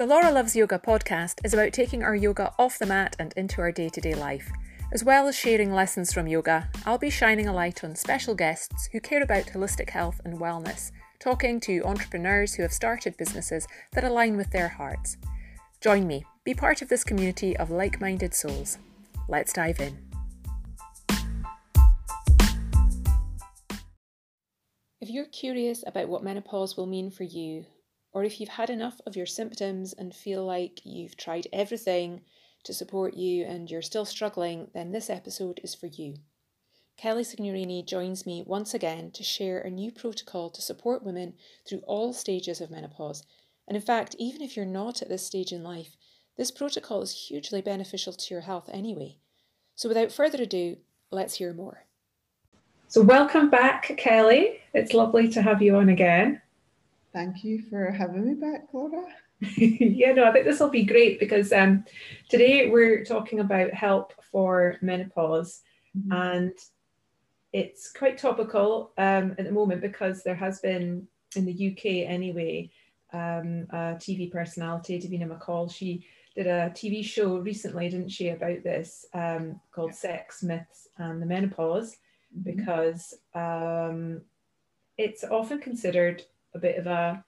The Laura Loves Yoga podcast is about taking our yoga off the mat and into our day to day life. As well as sharing lessons from yoga, I'll be shining a light on special guests who care about holistic health and wellness, talking to entrepreneurs who have started businesses that align with their hearts. Join me, be part of this community of like minded souls. Let's dive in. If you're curious about what menopause will mean for you, or if you've had enough of your symptoms and feel like you've tried everything to support you and you're still struggling, then this episode is for you. Kelly Signorini joins me once again to share a new protocol to support women through all stages of menopause. And in fact, even if you're not at this stage in life, this protocol is hugely beneficial to your health anyway. So without further ado, let's hear more. So, welcome back, Kelly. It's lovely to have you on again. Thank you for having me back, Laura. yeah, no, I think this will be great because um, today we're talking about help for menopause, mm-hmm. and it's quite topical um, at the moment because there has been in the UK anyway um, a TV personality, Davina McCall. She did a TV show recently, didn't she, about this um, called yeah. Sex Myths and the Menopause, mm-hmm. because um, it's often considered a bit of a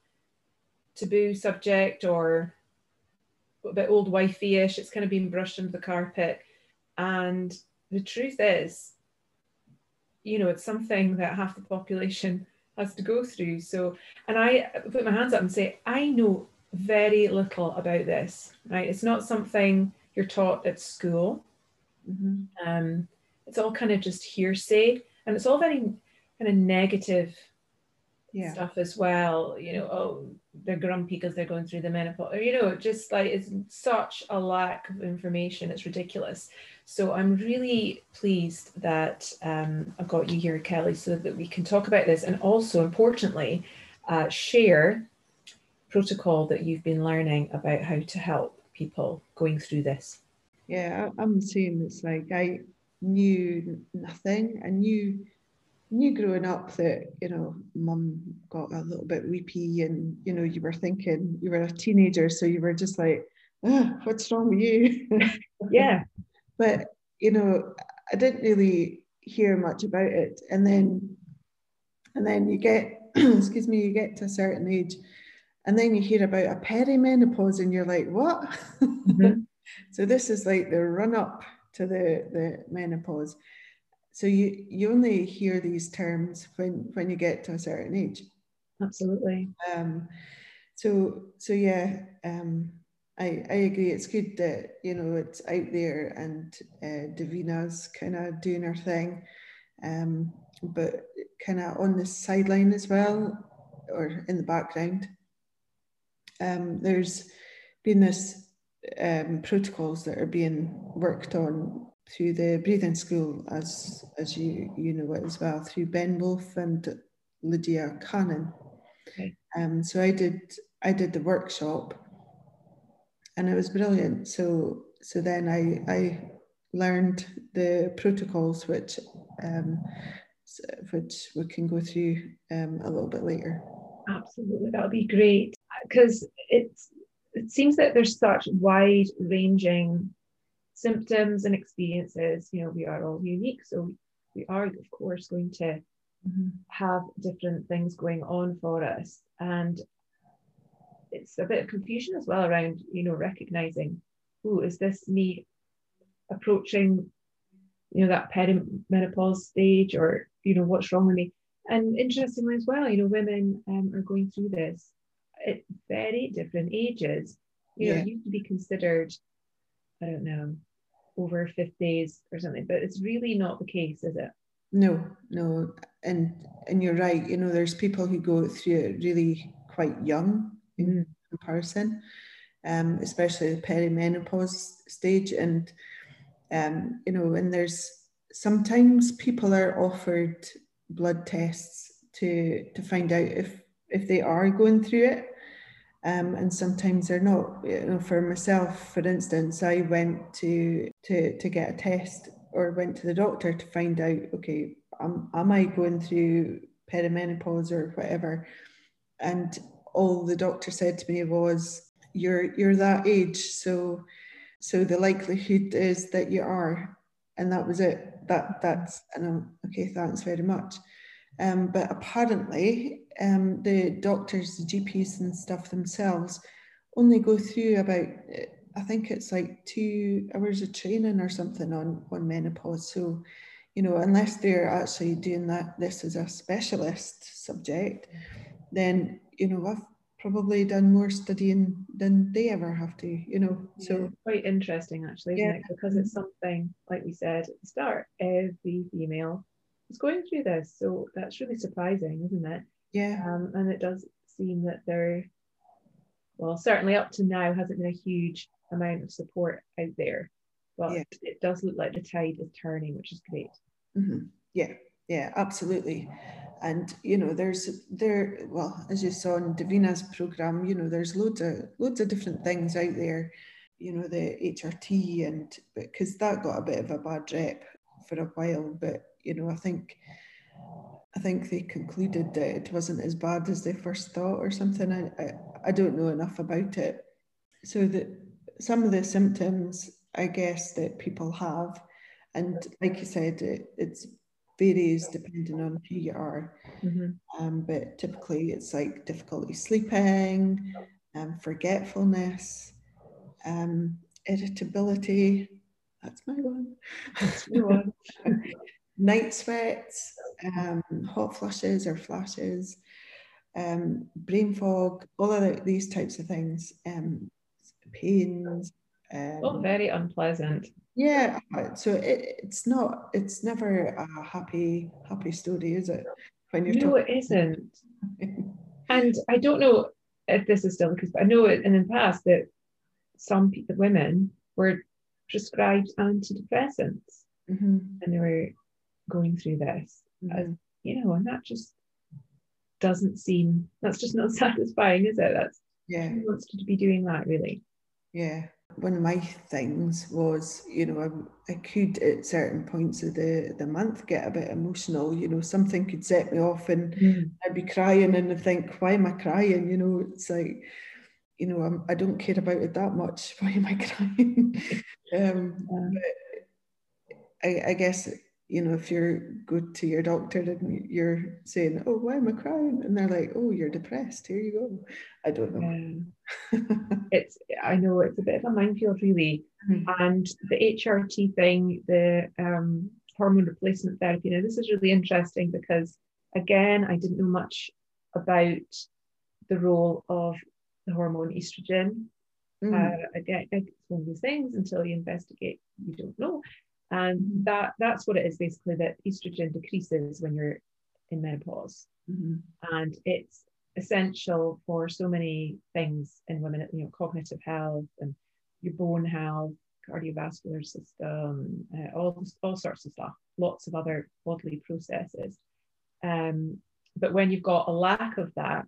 taboo subject or a bit old wifey-ish. It's kind of been brushed under the carpet. And the truth is, you know, it's something that half the population has to go through. So, and I put my hands up and say, I know very little about this, right? It's not something you're taught at school. Mm-hmm. Um, it's all kind of just hearsay and it's all very kind of negative yeah. stuff as well. You know, oh, they're grumpy because they're going through the menopause. Or, you know, just like it's such a lack of information. It's ridiculous. So I'm really pleased that um, I've got you here, Kelly, so that we can talk about this and also, importantly, uh, share protocol that you've been learning about how to help people going through this. Yeah, I'm saying it's like I knew nothing. I knew knew growing up that you know mum got a little bit weepy and you know you were thinking you were a teenager so you were just like oh, what's wrong with you? Yeah. But you know i didn't really hear much about it. And then and then you get excuse me you get to a certain age and then you hear about a perimenopause and you're like what? Mm-hmm. so this is like the run up to the the menopause so you you only hear these terms when when you get to a certain age absolutely um so so yeah um I, I agree. It's good that you know it's out there and uh, Davina's kind of doing her thing, um, but kind of on the sideline as well, or in the background. Um, there's been this um, protocols that are being worked on through the breathing school, as as you you know it as well, through Ben Wolf and Lydia Cannon. Okay. Um, so I did I did the workshop, and it was brilliant. So so then I I learned the protocols which um, which we can go through um, a little bit later. Absolutely, that would be great because it's it seems that there's such wide ranging symptoms and experiences, you know, we are all unique. So we are, of course, going to mm-hmm. have different things going on for us. And it's a bit of confusion as well around, you know, recognizing, oh, is this me approaching, you know, that perimenopause stage or, you know, what's wrong with me? And interestingly as well, you know, women um, are going through this at very different ages. You know, yeah. it used to be considered, I don't know, over 50s or something, but it's really not the case, is it? No, no. And and you're right, you know, there's people who go through it really quite young in mm. comparison, um, especially the perimenopause stage. And um, you know, and there's sometimes people are offered blood tests to to find out if if they are going through it um, and sometimes they're not. You know, for myself, for instance, I went to to to get a test or went to the doctor to find out, okay, am, I going through perimenopause or whatever? And all the doctor said to me was, you're you're that age. So so the likelihood is that you are, and that was it. That that's and I'm, okay. Thanks very much. Um, but apparently, um, the doctors, the GPs, and stuff themselves only go through about I think it's like two hours of training or something on on menopause. So, you know, unless they're actually doing that this as a specialist subject, then you know I've probably done more studying than they ever have to. You know, yeah, so quite interesting actually, isn't yeah. it? Because it's something like we said at the start, every female is going through this, so that's really surprising, isn't it? Yeah, um, and it does seem that there well, certainly up to now hasn't been a huge amount of support out there. But yeah. it does look like the tide is turning, which is great. Mm-hmm. Yeah, yeah, absolutely. And you know, there's there well, as you saw in Davina's program, you know, there's loads of loads of different things out there. You know, the HRT and because that got a bit of a bad rep for a while, but you know, I think I think they concluded that it wasn't as bad as they first thought or something. I, I, I don't know enough about it. So that some of the symptoms, I guess, that people have, and like you said, it it's varies depending on who you are. Mm-hmm. Um, but typically, it's like difficulty sleeping, um, forgetfulness, um, irritability. That's my one. That's my one. Night sweats, um, hot flushes or flashes, um, brain fog, all of the, these types of things. Um, pains. Um, very unpleasant. Yeah, so it, it's not. It's never a happy happy story, is it? When you're no, it isn't. and I don't know if this is still the case, but I know it in the past that some people, women were prescribed antidepressants mm-hmm. and they were going through this. Mm-hmm. you know, and that just doesn't seem that's just not satisfying, is it? That's yeah. Who wants to be doing that really? Yeah. One of my things was, you know, I, I could at certain points of the, the month get a bit emotional. You know, something could set me off and mm. I'd be crying and I think, why am I crying? You know, it's like, you know, I'm, I don't care about it that much. Why am I crying? um, yeah. I, I guess you know, if you're good to your doctor and you're saying, "Oh, why am I crying?" and they're like, "Oh, you're depressed. Here you go." I don't know. Yeah. it's I know it's a bit of a minefield, really. Mm-hmm. And the HRT thing, the um, hormone replacement therapy. Now, this is really interesting because, again, I didn't know much about the role of the hormone estrogen. Mm. Uh, again, it's one of these things until you investigate, you don't know. And that that's what it is basically that estrogen decreases when you're in menopause. Mm-hmm. And it's essential for so many things in women, you know, cognitive health and your bone health, cardiovascular system, uh, all, all sorts of stuff, lots of other bodily processes. Um, but when you've got a lack of that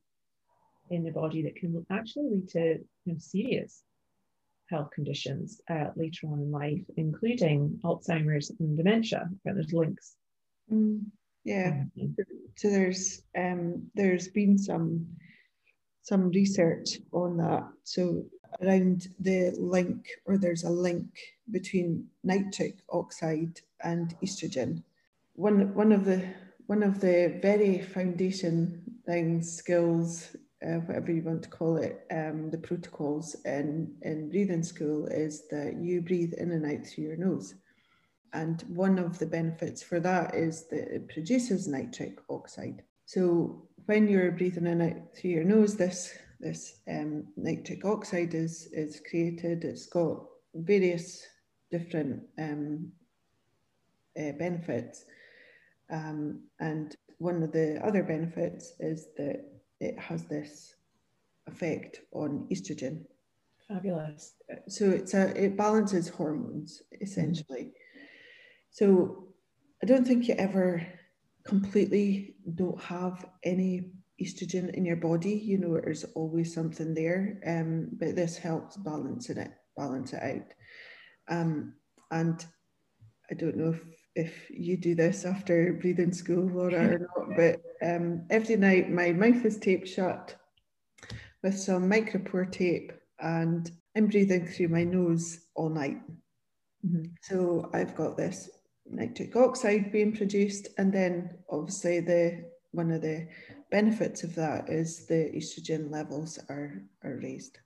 in the body, that can actually lead to you know, serious health conditions uh, later on in life, including Alzheimer's and dementia. There's links. Mm, yeah. So there's um, there's been some some research on that. So around the link, or there's a link between nitric oxide and estrogen. One one of the one of the very foundation things skills uh, whatever you want to call it, um, the protocols in, in breathing school is that you breathe in and out through your nose. And one of the benefits for that is that it produces nitric oxide. So when you're breathing in and out through your nose, this this um, nitric oxide is is created. It's got various different um, uh, benefits, um, and one of the other benefits is that it has this effect on estrogen. Fabulous. So it's a it balances hormones essentially. Mm-hmm. So I don't think you ever completely don't have any estrogen in your body. You know, there's always something there. Um, but this helps balance it, balance it out. Um, and I don't know if if you do this after breathing school, Laura, or not, but um, every night my mouth is taped shut with some micropore tape and I'm breathing through my nose all night. Mm-hmm. So I've got this nitric oxide being produced, and then obviously the one of the benefits of that is the estrogen levels are are raised.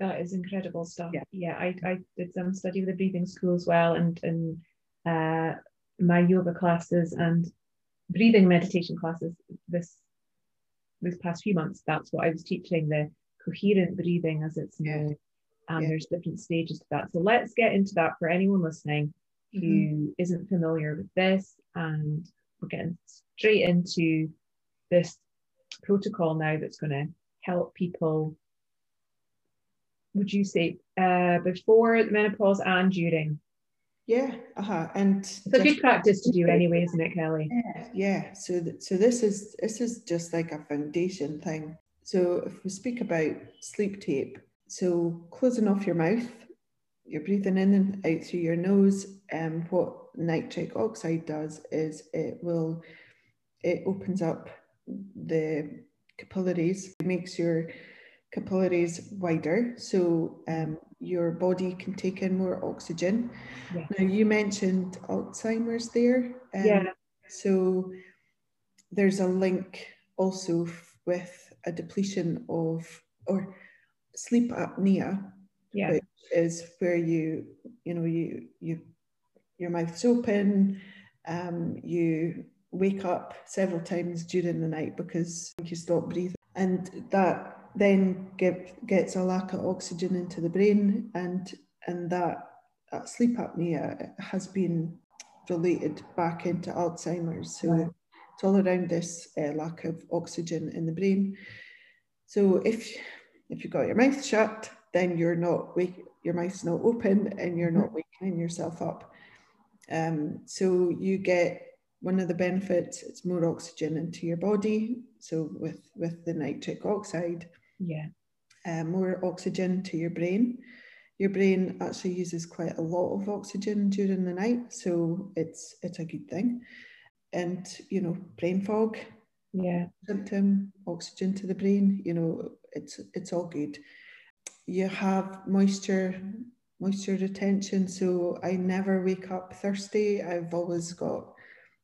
That is incredible stuff. Yeah, yeah. I, I did some study with the breathing school as well, and and uh, my yoga classes and breathing meditation classes this this past few months. That's what I was teaching the coherent breathing, as it's known. And yeah. there's different stages to that. So let's get into that for anyone listening who mm-hmm. not familiar with this. And we're getting straight into this protocol now that's going to help people. Would you say uh, before the menopause and during? Yeah, uh-huh. and it's a good practice to do anyway, isn't it, Kelly? Yeah, yeah. So, th- so this is this is just like a foundation thing. So, if we speak about sleep tape, so closing off your mouth, you're breathing in and out through your nose. And um, what nitric oxide does is it will it opens up the capillaries, it makes your capillaries wider. So um, your body can take in more oxygen. Yeah. Now, you mentioned Alzheimer's there. Um, yeah. So there's a link also with a depletion of, or sleep apnea, yeah. which is where you, you know, you, you, your mouth's open, um, you wake up several times during the night because you stop breathing. And that then get, gets a lack of oxygen into the brain, and and that, that sleep apnea has been related back into Alzheimer's. So right. it's all around this uh, lack of oxygen in the brain. So if if you've got your mouth shut, then you're not wake, your mouth's not open, and you're not mm-hmm. waking yourself up. Um, so you get one of the benefits it's more oxygen into your body so with with the nitric oxide yeah uh, more oxygen to your brain your brain actually uses quite a lot of oxygen during the night so it's it's a good thing and you know brain fog yeah symptom oxygen to the brain you know it's it's all good you have moisture moisture retention so i never wake up thirsty i've always got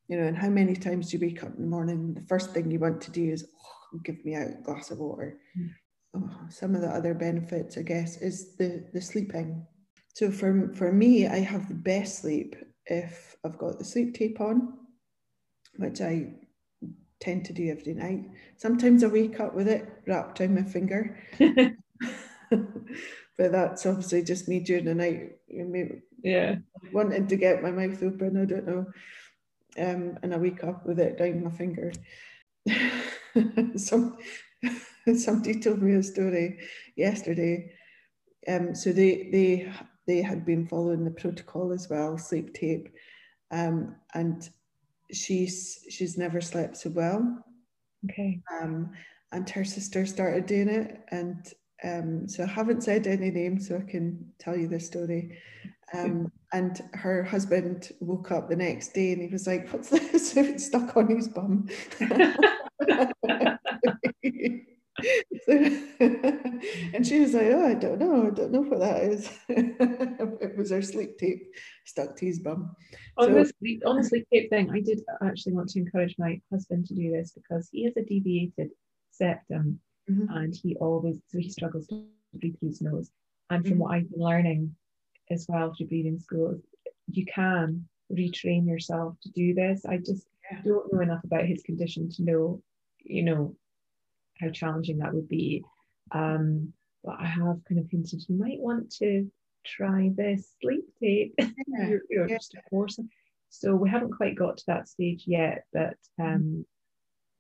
you know, and how many times do you wake up in the morning? The first thing you want to do is oh, give me a glass of water. Mm. Oh, some of the other benefits, I guess, is the the sleeping. So for for me, I have the best sleep if I've got the sleep tape on, which I tend to do every night. Sometimes I wake up with it wrapped around my finger. but that's obviously just me during the night. Yeah. Wanting to get my mouth open, I don't know um, and I wake up with it down my finger. Some somebody told me a story yesterday. Um, so they they they had been following the protocol as well, sleep tape, um, and she's she's never slept so well. Okay. Um, and her sister started doing it, and um, so I haven't said any names, so I can tell you the story. Um, and her husband woke up the next day and he was like, What's this? It's stuck on his bum. and she was like, Oh, I don't know. I don't know what that is. it was her sleep tape stuck to his bum. On, so, the sleep, on the sleep tape thing, I did actually want to encourage my husband to do this because he has a deviated septum mm-hmm. and he always, so he struggles to breathe through his nose. And from mm-hmm. what I've been learning, as well through breathing school, you can retrain yourself to do this. I just yeah. don't know enough about his condition to know, you know, how challenging that would be. Um, but I have kind of hinted you might want to try this sleep tape. Yeah. you know, yeah. just a course. So we haven't quite got to that stage yet, but um,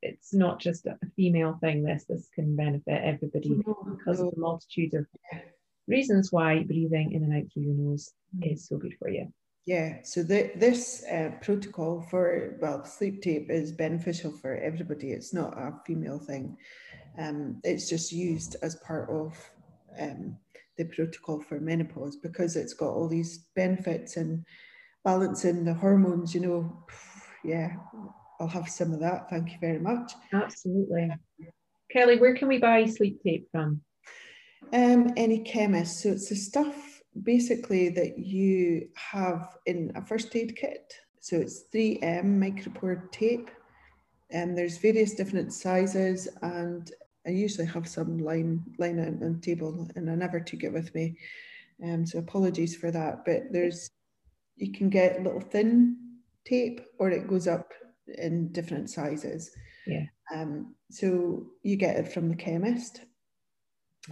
it's not just a female thing. This this can benefit everybody no, because no. of the multitude of reasons why breathing in and out through your nose mm. is so good for you. Yeah, so the, this uh, protocol for, well, sleep tape is beneficial for everybody. It's not a female thing. Um, it's just used as part of um, the protocol for menopause because it's got all these benefits and balancing the hormones, you know. Yeah, I'll have some of that. Thank you very much. Absolutely. Kelly, where can we buy sleep tape from? Um, any chemist. So it's the stuff basically that you have in a first aid kit. So it's 3M micropore tape. And there's various different sizes and I usually have some line line on the table and I never took it with me. Um, so apologies for that. But there's you can get little thin tape or it goes up in different sizes. Yeah. Um, so you get it from the chemist.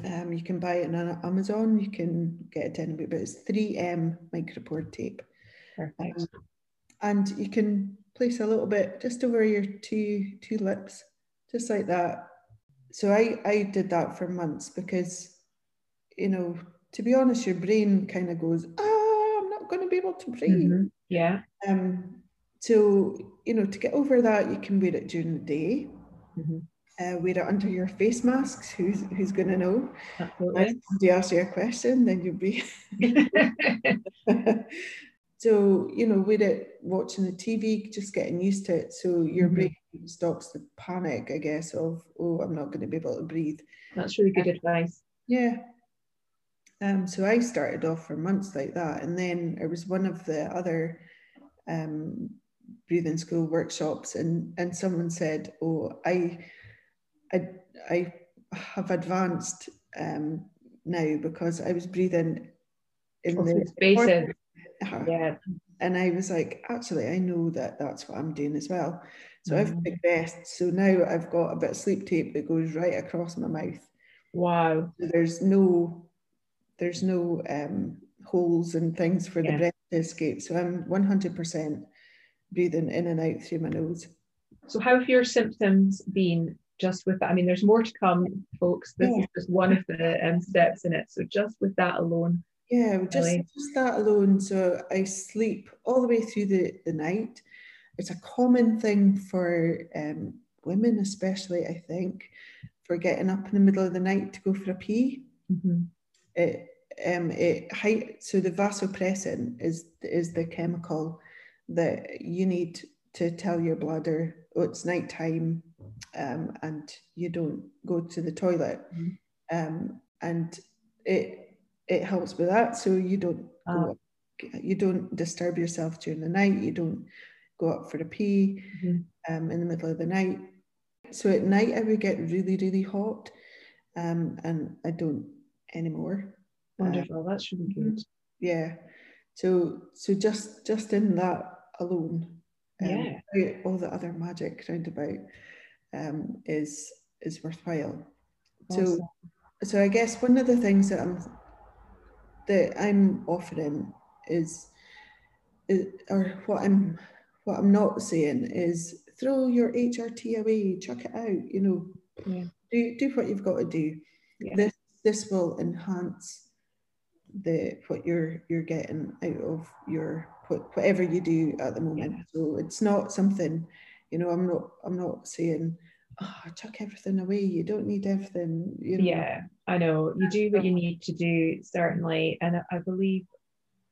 Um, you can buy it on Amazon. You can get it anywhere, but it's 3M micropore tape. Perfect. Um, and you can place a little bit just over your two two lips, just like that. So I I did that for months because, you know, to be honest, your brain kind of goes, ah, I'm not going to be able to breathe. Mm-hmm. Yeah. Um. So you know, to get over that, you can wear it during the day. Mm-hmm uh, wear it under your face masks. Who's who's going to know? Absolutely. Somebody asks you a question, then you'll be. so you know, wear it watching the TV, just getting used to it, so your mm-hmm. brain stops the panic, I guess, of oh, I'm not going to be able to breathe. That's really good um, advice. Yeah. Um, so I started off for months like that, and then it was one of the other um, breathing school workshops, and and someone said, "Oh, I I, I have advanced um, now because I was breathing in the spaces. Uh-huh. Yeah. And I was like, actually, I know that that's what I'm doing as well. So mm. I've progressed. So now I've got a bit of sleep tape that goes right across my mouth. Wow. So there's no, there's no um, holes and things for yeah. the breath to escape. So I'm 100% breathing in and out through my nose. So how have your symptoms been just with that, I mean, there's more to come, folks. This yeah. is just one of the um, steps in it. So just with that alone. Yeah, just, just that alone. So I sleep all the way through the, the night. It's a common thing for um, women, especially, I think, for getting up in the middle of the night to go for a pee. Mm-hmm. It, um, it height, so the vasopressin is is the chemical that you need to tell your bladder, oh, it's night time, um, and you don't go to the toilet. Mm-hmm. Um, and it it helps with that. So you don't go up, you don't disturb yourself during the night. You don't go up for a pee mm-hmm. um, in the middle of the night. So at night I would get really really hot, um, and I don't anymore. Wonderful. That's really good. Yeah. So so just just in that alone, um, yeah. all the other magic roundabout um, is is worthwhile. Awesome. So, so I guess one of the things that I'm that I'm offering is, is or what I'm what I'm not saying is throw your HRT away, chuck it out. You know, yeah. do do what you've got to do. Yeah. This this will enhance the what you're you're getting out of your whatever you do at the moment. Yeah. So it's not something, you know, I'm not I'm not saying, oh, chuck everything away. You don't need everything. You know. Yeah, I know. You do what you need to do, certainly. And I believe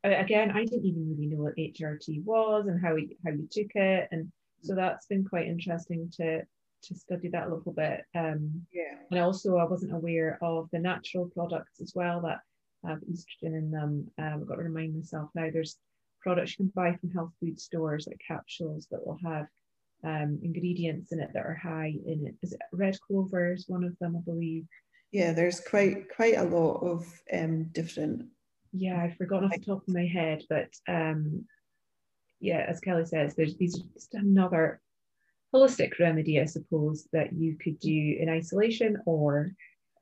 again, I didn't even really know what HRT was and how how you took it. And so that's been quite interesting to to study that a little bit. Um, yeah. And also I wasn't aware of the natural products as well that have estrogen in them. Um, I've got to remind myself now there's products you can buy from health food stores like capsules that will have um, ingredients in it that are high in it. Is it red clover is one of them, I believe. Yeah, there's quite quite a lot of um, different. Yeah, I've forgotten off the top of my head, but um, yeah, as Kelly says, there's these just another holistic remedy, I suppose, that you could do in isolation or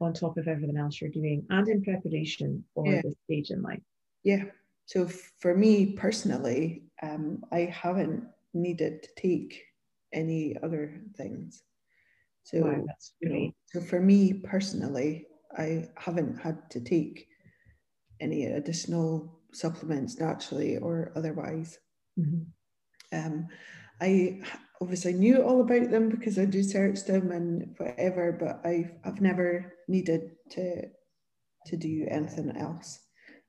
on top of everything else you're doing and in preparation for yeah. this stage in life. Yeah. So for me personally, um, I haven't needed to take any other things. So, wow. You know, so for me personally, I haven't had to take any additional supplements naturally or otherwise. Mm-hmm. Um, I obviously knew all about them because I researched them and whatever, but I've I've never needed to to do anything else.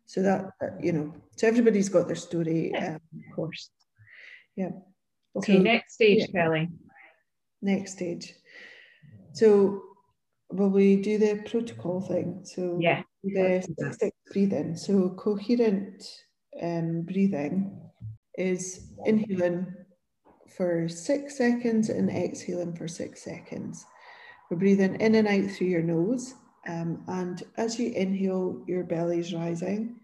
So that you know, so everybody's got their story. Yeah, um, of course. Yeah. Okay, so, next stage, yeah. Kelly. Next stage. So will we do the protocol thing? So Yeah. the six, six breathing. So coherent um, breathing is inhaling for six seconds and exhaling for six seconds. We're breathing in and out through your nose. Um, and as you inhale, your belly is rising.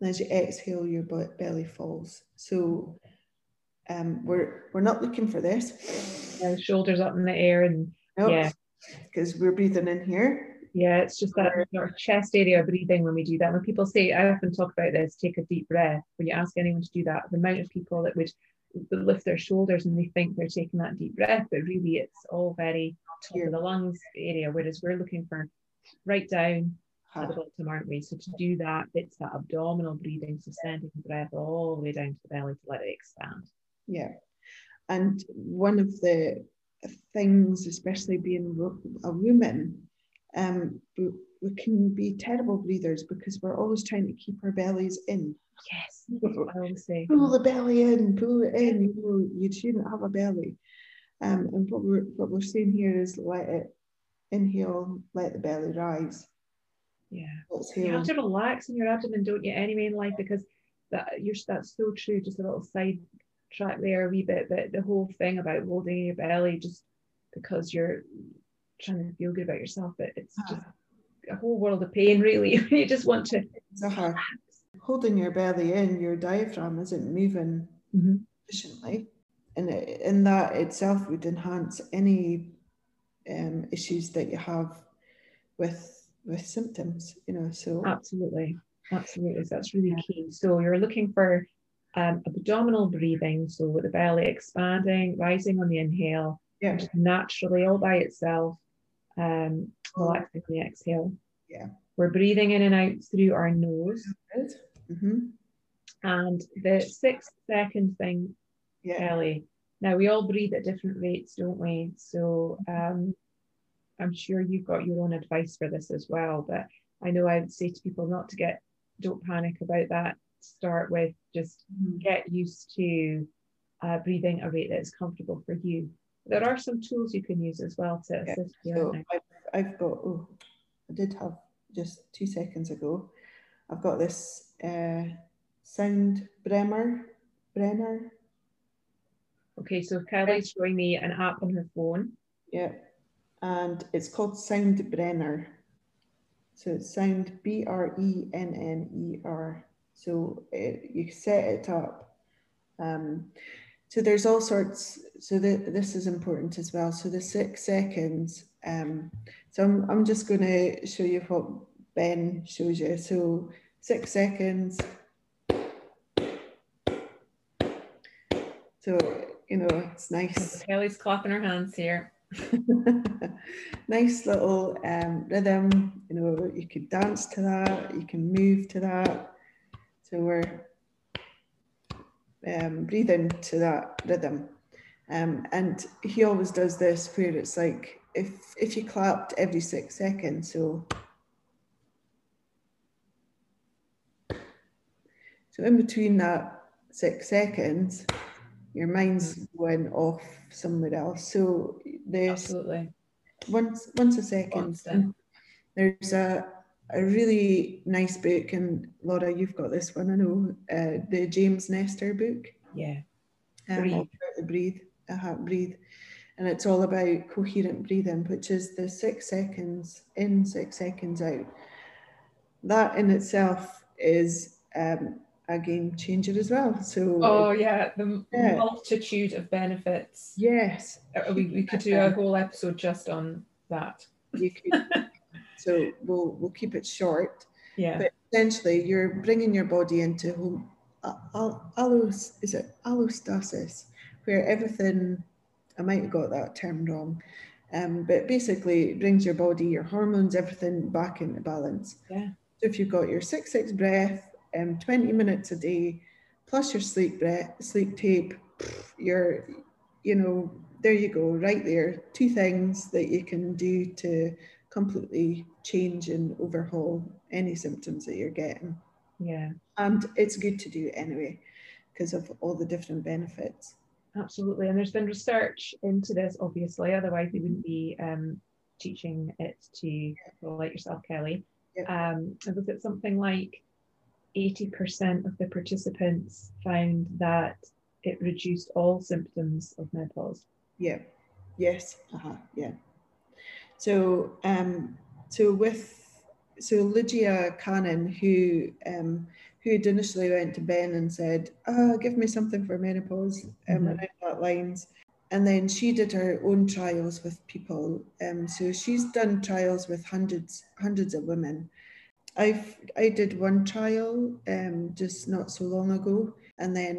And as you exhale, your belly falls. So um, we're we're not looking for this. Yeah, shoulders up in the air and Nope, Yeah. Because we're breathing in here. yeah, it's just that of chest area breathing when we do that. When people say, I often talk about this, take a deep breath. When you ask anyone to do that, the amount of people that would lift their shoulders and they think they're taking that deep breath, but really it's all very top Here. of the lungs area, whereas we're looking for right down at the bottom, aren't we? So to do that, it's that abdominal breathing, so sending the breath all the way down to the belly to let it expand. Yeah. And one of the things, especially being a woman, um, we, can be terrible breathers because we're always trying to keep our bellies in. Yes, I always say. Pull the belly in, pull it in. You know, you shouldn't have a belly. Um, and what we're what we're saying here is let it inhale, let the belly rise. Yeah. Exhale. You have to relax in your abdomen, don't you, anyway in life, because that you're that's so true. Just a little side track there, a wee bit, but the whole thing about holding your belly just because you're trying to feel good about yourself, but it's just a whole world of pain, really. you just want to Zaha, holding your belly in, your diaphragm isn't moving Mhm. efficiently. And in that itself would enhance any um, issues that you have with with symptoms, you know. So Absolutely. Absolutely. So that's really key. So you're looking for um, abdominal breathing, so with the belly expanding, rising on the inhale, yeah, just naturally all by itself, um, relaxing on the exhale. Yeah. We're breathing in and out through our nose. good. hmm And the six second thing, Yeah, Ellie. Now we all breathe at different rates, don't we? So um, I'm sure you've got your own advice for this as well. But I know I would say to people not to get, don't panic about that. Start with just Mhm. get used to uh, breathing a rate that is comfortable for you. There are some tools you can use as well to Yeah, assist you. So I've, I've got, oh, I did have just two seconds ago, I've got this uh, sound Bremer, Brenner. Okay, so Kelly's showing me an app on her phone. yeah, and it's called Sound Brenner. So it's sound B R E N N E R. So it, you set it up. Um, so there's all sorts. So the, this is important as well. So the six seconds. Um, so I'm, I'm just going to show you what Ben shows you. So six seconds. So you know it's nice. Kelly's clapping her hands here. nice little um, rhythm. You know, you could dance to that, you can move to that. So we're um, breathing to that rhythm. Um, and he always does this where it's like if if you clapped every six seconds, so so in between that six seconds, your mind's going off somewhere else. So there's Absolutely. once once a second. There's a a really nice book, and Laura, you've got this one, I know, uh, the James Nestor book, Yeah. um, Breathe. all about the breathe, uh, breathe, and it's all about coherent breathing, which is the six seconds in, six seconds out. That in itself is um, a game changer as well. So Oh yeah, the Yeah. multitude of benefits. yes, Uh, We, we could do a whole episode just on that. you could. so we'll we'll keep it short. Yeah. But essentially, you're bringing your body into home, al- al- allos, is it allostasis, where everything, I might have got that term wrong, um, but basically it brings your body, your hormones, everything back into balance. Yeah. So if you've got your six six breath, um, 20 minutes a day, plus your sleep breath, sleep tape, you're, you know, there you go, right there. Two things that you can do to completely change and overhaul any symptoms that you're getting. Yeah. And it's good to do anyway because of all the different benefits. Absolutely. And there's been research into this, obviously, otherwise we wouldn't be um, teaching it to people like yourself, Kelly. Yep. Um, I looked at something like 80% of the participants found that it reduced all symptoms of menopause. Yeah. Yes. Uh-huh. Yeah. So um so with so Lydia Cannon, who um who had initially went to Ben and said, "Oh, give me something for menopause," um, Mhm. around that lines, and then she did her own trials with people. Um, so she's done trials with hundreds hundreds of women. I've I did one trial um just not so long ago, and then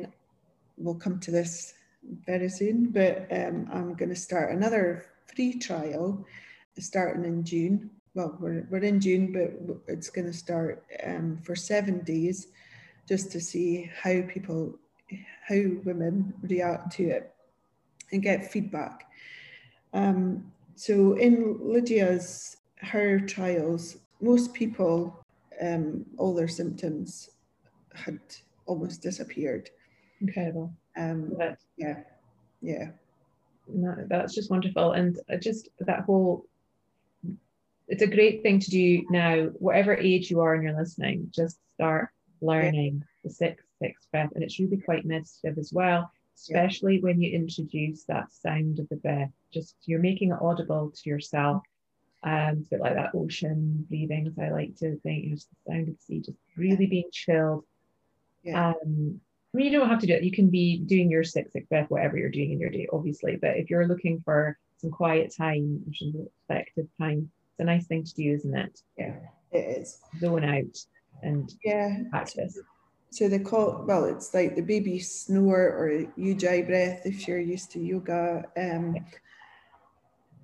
we'll come to this very soon. But um, I'm going to start another free trial starting in June. Well, we're, we're in June, but it's going to start um, for seven days just to see how people, how women react to it and get feedback. Um, so in Lydia's, her trials, most people, um, all their symptoms had almost disappeared. Incredible. Um, yeah, yeah, no, that's just wonderful. And just that whole, it's a great thing to do now, whatever age you are and you're listening, just start learning the six, six breath. And it's really quite meditative as well, especially when you introduce that sound of the breath. Just you're making it audible to yourself. Um, it's a bit like that ocean breathing, as I like to think, you know, just the sound of the sea, just really being chilled. yeah, Um, I mean, you don't have to do it. You can be doing your six six breath, whatever you're doing in your day, obviously. But if you're looking for some quiet time, some reflective time, it's a nice thing to do, isn't it? yeah, it is. Zone out and Yeah. practice. So they call well, it's like the baby snore or ujjayi breath if you're used to yoga. Um,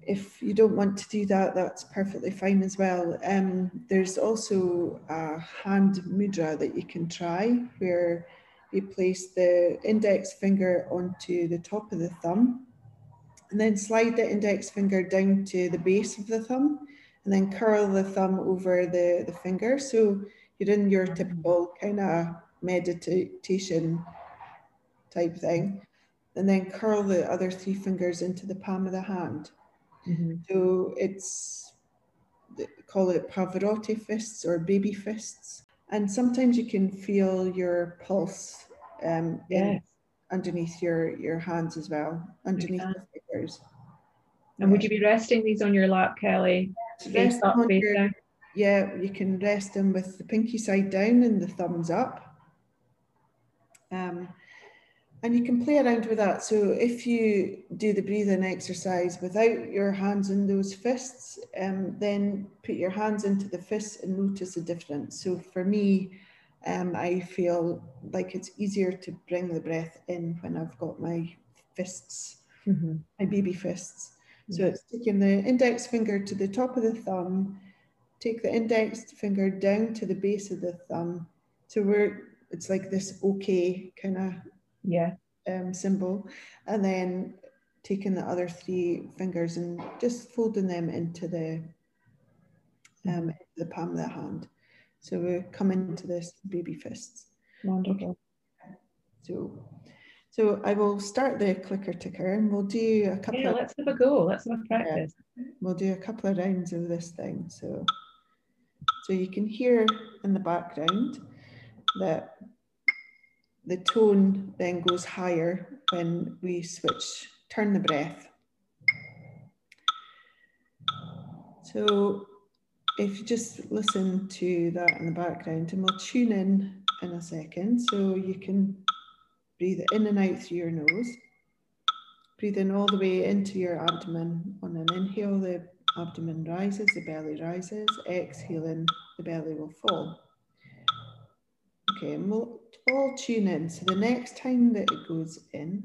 if you don't want to do that, that's perfectly fine as well. Um, there's also a hand mudra that you can try where you place the index finger onto the top of the thumb and then slide the index finger down to the base of the thumb and then curl the thumb over the, the finger. So you're in your typical kind of meditation type thing. And then curl the other three fingers into the palm of the hand. Mhm. So it's call it Pavarotti fists or baby fists. And sometimes you can feel your pulse um, in- Yes. underneath your, your hands as well, underneath the fingers. And would you be resting these on your lap, Kelly? Yeah. Rest up, on your- Yeah, you can rest them with the pinky side down and the thumbs up. Um, and you can play around with that. So if you do the breathing exercise without your hands in those fists, um, then put your hands into the fists and notice the difference. So for me, um, I feel like it's easier to bring the breath in when I've got my fists Mhm. my baby fists. So it's taking the index finger to the top of the thumb, take the index finger down to the base of the thumb. So we're it's like this okay kind of Yeah. um, symbol, and then taking the other three fingers and just folding them into the um, the palm of the hand. So we're coming to this baby fists. Wonderful. So, so I will start the clicker ticker, and we'll do a couple Yeah, of let's have a go. Let's have a practice. we'll do a couple of rounds of this thing. So, so you can hear in the background that the tone then goes higher when we switch, turn the breath. So if you just listen to that in the background and we'll tune in in a second. So you can breathe in and out through your nose. Breathe in all the way into your abdomen. On an inhale, the abdomen rises, the belly rises. Exhaling, the belly will fall. Okay, and we'll all tune in. So the next time that it goes in,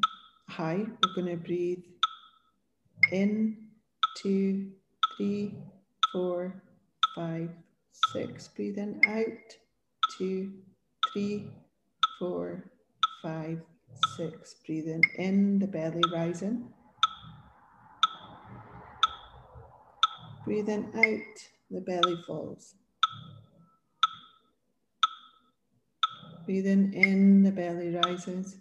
high, we're going to breathe in, two, three, four, five, six. Breathe in, out, two, three, four, five, six. Breathing in, the belly rising. Breathing out, the belly falls. Breathing in, the belly rises.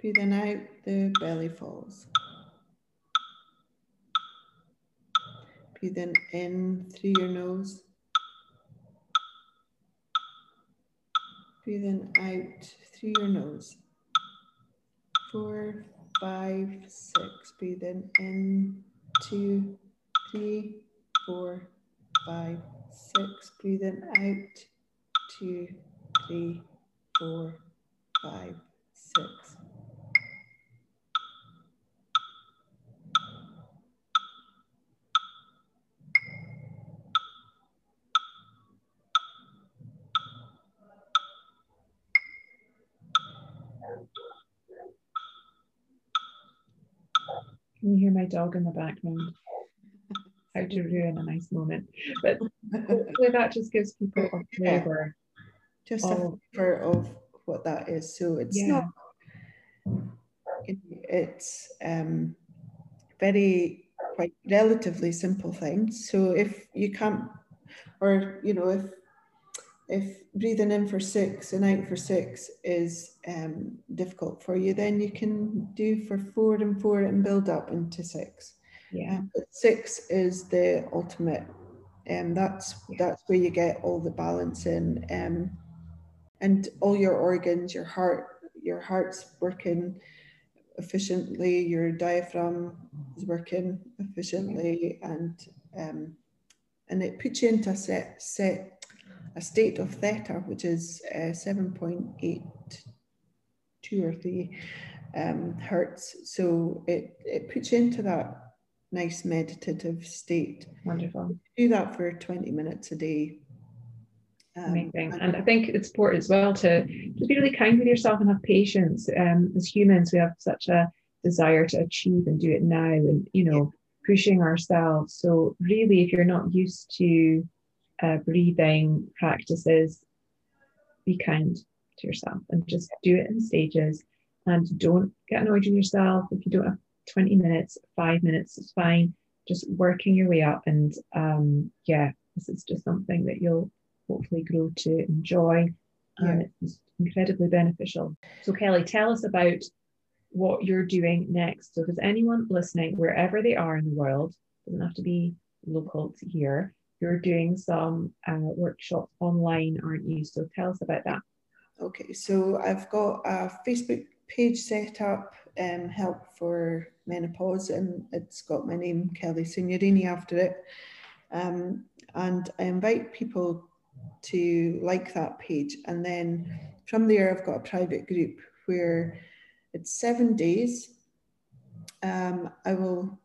Breathing out, the belly falls. Breathing in through your nose. Breathing out through your nose. Four, five, six. Breathing in, in, two, three, four, five, six. Breathing out, two, three, four, five, six. Can you hear my dog in the background? How to ruin a nice moment. But hopefully that just gives people a flavour. Just a flavour of what that is. So it's yeah. not it's um very quite relatively simple things. So if you can't or you know if if breathing in for six and out for six is um, difficult for you, then you can do for four and four and build up into six. Yeah. Um, six is the ultimate. And um, that's that's where you get all the balance in um, and all your organs, your heart, your heart's working efficiently, your diaphragm is working efficiently, and um, and it puts you into a set set a state of theta, which is uh, 7.82 or 3 um, hertz. So it, it puts you into that nice meditative state. Wonderful. Do that for 20 minutes a day. Um, Amazing. And I think it's important as well to, to be really kind with yourself and have patience. Um, as humans, we have such a desire to achieve and do it now and, you know, pushing ourselves. So, really, if you're not used to uh, breathing practices, be kind to yourself and just do it in stages. And don't get annoyed with yourself if you don't have 20 minutes, five minutes is fine. Just working your way up. And um, yeah, this is just something that you'll hopefully grow to enjoy. And it's incredibly beneficial. So, Kelly, tell us about what you're doing next. So, does anyone listening, wherever they are in the world, doesn't have to be local to here, you're doing some uh, workshops online, aren't you? So tell us about that. Okay, so I've got a Facebook page set up, um, Help for Menopause, and it's got my name, Kelly Signorini, after it. Um, and I invite people to like that page. And then from there, I've got a private group where it's seven days. Um, I will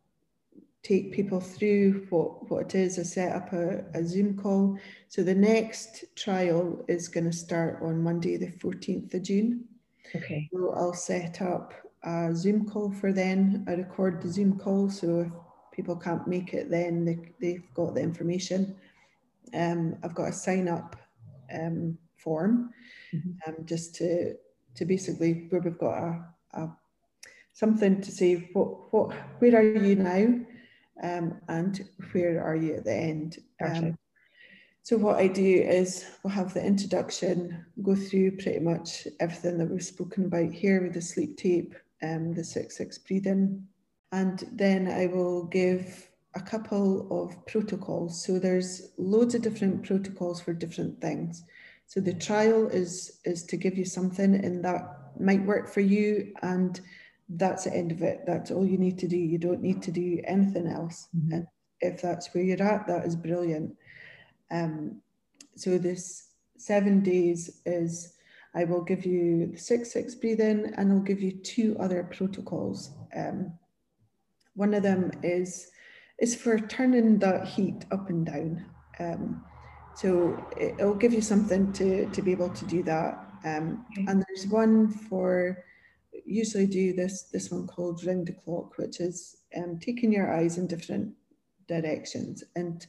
take people through what, what it is. I set up a, a Zoom call. So the next trial is going to start on Monday, the 14th of June. Okay. So I'll set up a Zoom call for then. I record the Zoom call. So if people can't make it, then they, they've got the information. Um, I've got a sign up um, form mm-hmm. um, just to, to basically where we've got a, a something to say what, what, where are you now? Um, and where are you at the end. Um, so what I do is we'll have the introduction, go through pretty much everything that we've spoken about here with the sleep tape, um, the 6-6 breathing, and then I will give a couple of protocols. So there's loads of different protocols for different things. So the trial is is to give you something and that might work for you and that's the end of it. That's all you need to do. You don't need to do anything else. Mm-hmm. And if that's where you're at, that is brilliant. Um, so this seven days is I will give you the six six breathing and I'll give you two other protocols. Um, one of them is is for turning that heat up and down. Um, so it'll give you something to to be able to do that. Um, okay. And there's one for usually do this this one called round the clock, which is um, taking your eyes in different directions, and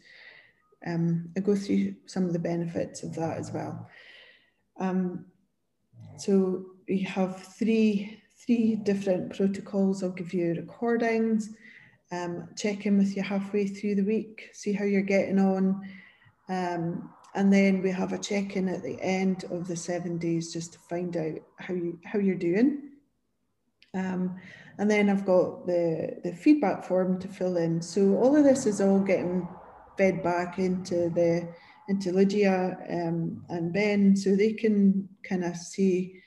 um, I go through some of the benefits of that as well. Um, so we have three three different protocols. I'll give you recordings, um, check in with you halfway through the week, see how you're getting on. Um, and then we have a check-in at the end of the seven days just to find out how you how you're doing. Um, and then I've got the, the feedback form to fill in. So all of this is all getting fed back into the into Lydia um, and Ben, so they can kind of see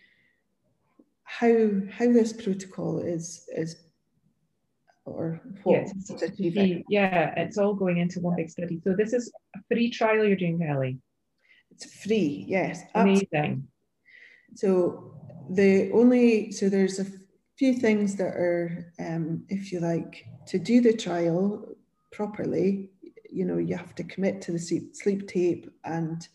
how how this protocol is is or what yes, yeah, it's all going into one big study. So this is a free trial you're doing, Kelly. It's free, yes. Amazing. Absolutely. So the only so there's a few things that are, um, if you like, to do the trial properly. You know, you have to commit to the sleep, sleep tape and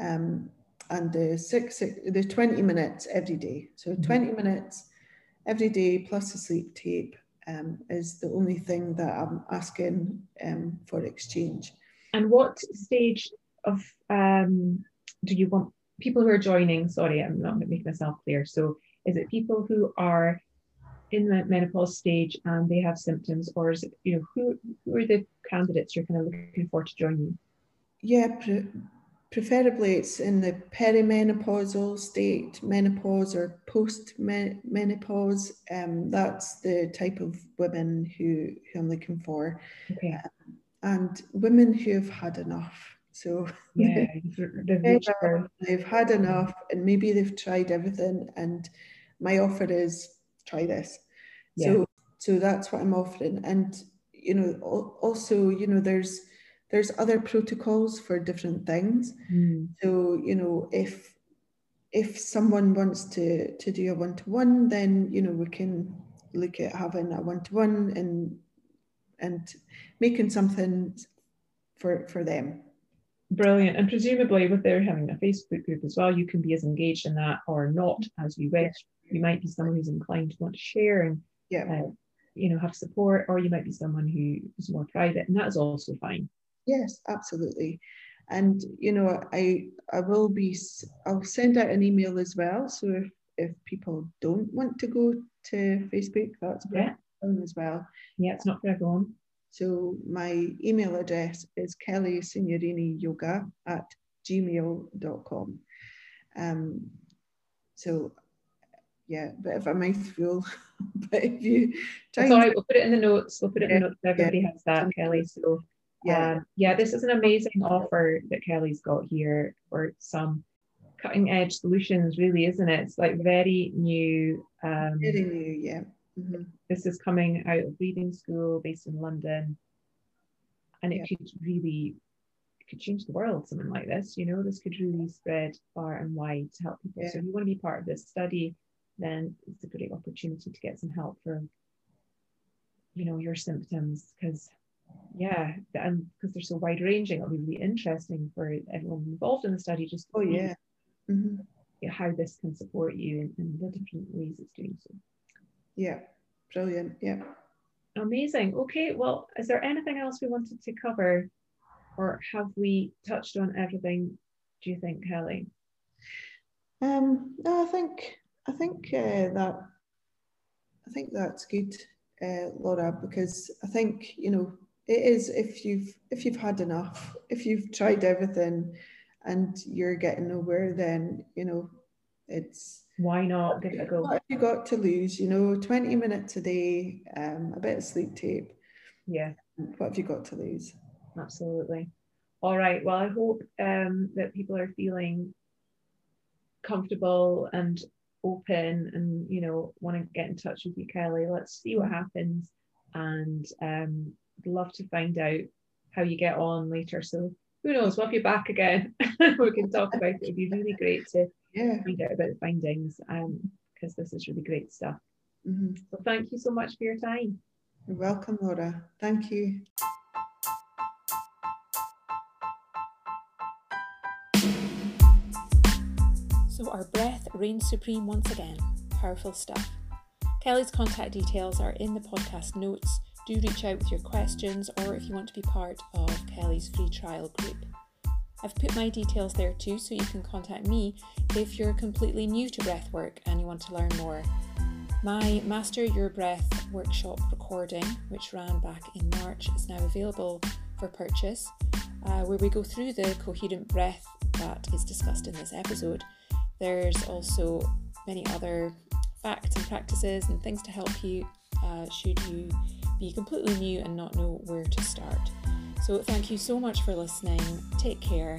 um, and the six, six the 20 minutes every day. So mm-hmm. 20 minutes every day plus the sleep tape um, is the only thing that I'm asking um, for exchange. And what stage of um, do you want people who are joining? Sorry, I'm not making myself clear. So, is it people who are in the menopause stage and they have symptoms, or is it you know who who are the candidates you're kind of looking for to join you? Yeah, pre- preferably it's in the perimenopausal state, menopause or post menopause. Um, that's the type of women who, who I'm looking for. Okay. Um, and women who have had enough. So yeah, they've, they've had enough and maybe they've tried everything. And my offer is try this. Yeah. So so that's what I'm offering. And you know, also, you know, there's there's other protocols for different things. Mm. So, you know, if if someone wants to to do a one-to-one, then you know we can look at having a one-to-one and and making something for for them. Brilliant. And presumably with their having a Facebook group as well, you can be as engaged in that or not as you wish. You might be someone who's inclined to want to share and yeah. Uh, you know have support, or you might be someone who is more private, and that is also fine. Yes, absolutely. And you know, I I will be I'll send out an email as well. So if if people don't want to go to Facebook, that's yeah. as well. Yeah, it's not for everyone. So my email address is kelly signorini yoga at gmail.com. Um, so yeah, bit of a mouthful. but if you try That's all right, we'll put it in the notes. We'll put it in the notes. Everybody yeah. has that, Kelly. So yeah, um, yeah, this is an amazing offer that Kelly's got here for some cutting edge solutions, really, isn't it? It's like very new. Um, very new, yeah. Mm-hmm. This is coming out of Breathing School based in London, and it yeah. could really it could change the world. Something like this, you know, this could really spread far and wide to help people. Yeah. So if you want to be part of this study, then it's a great opportunity to get some help for, you know, your symptoms because yeah, and because they're so wide ranging, it'll be really interesting for everyone involved in the study just oh yeah. Mm-hmm. how this can support you in, in the different ways it's doing so. Yeah, brilliant. Yeah. Amazing. Okay, well, is there anything else we wanted to cover, or have we touched on everything? Do you think, Kelly? Um, no, I think I think uh, that I think that's good, uh, Laura, because I think you know it is if you've if you've had enough if you've tried everything and you're getting nowhere then you know it's why not give it a go? What have you got to lose you know 20 minutes a day um, a bit of sleep tape. Yeah. What have you got to lose? Absolutely. All right well i hope um, that people are feeling comfortable and open and you know want to get in touch with you kelly let's see what happens and um, love to find out how you get on later. So who knows? We'll be back again. we can talk about it. It'd be really great to yeah. find out about the findings because um, this is really great stuff. Mm-hmm. So thank you so much for your time. You're welcome, Laura. Thank you. So our breath reigns supreme once again. Powerful stuff. Kelly's contact details are in the podcast notes do reach out with your questions or if you want to be part of Kelly's free trial group. I've put my details there too, so you can contact me if you're completely new to breathwork and you want to learn more. My Master Your Breath workshop recording, which ran back in March, is now available for purchase, uh, where we go through the coherent breath that is discussed in this episode. There's also many other facts and practices and things to help you uh, should you be completely new and not know where to start. So thank you so much for listening. Take care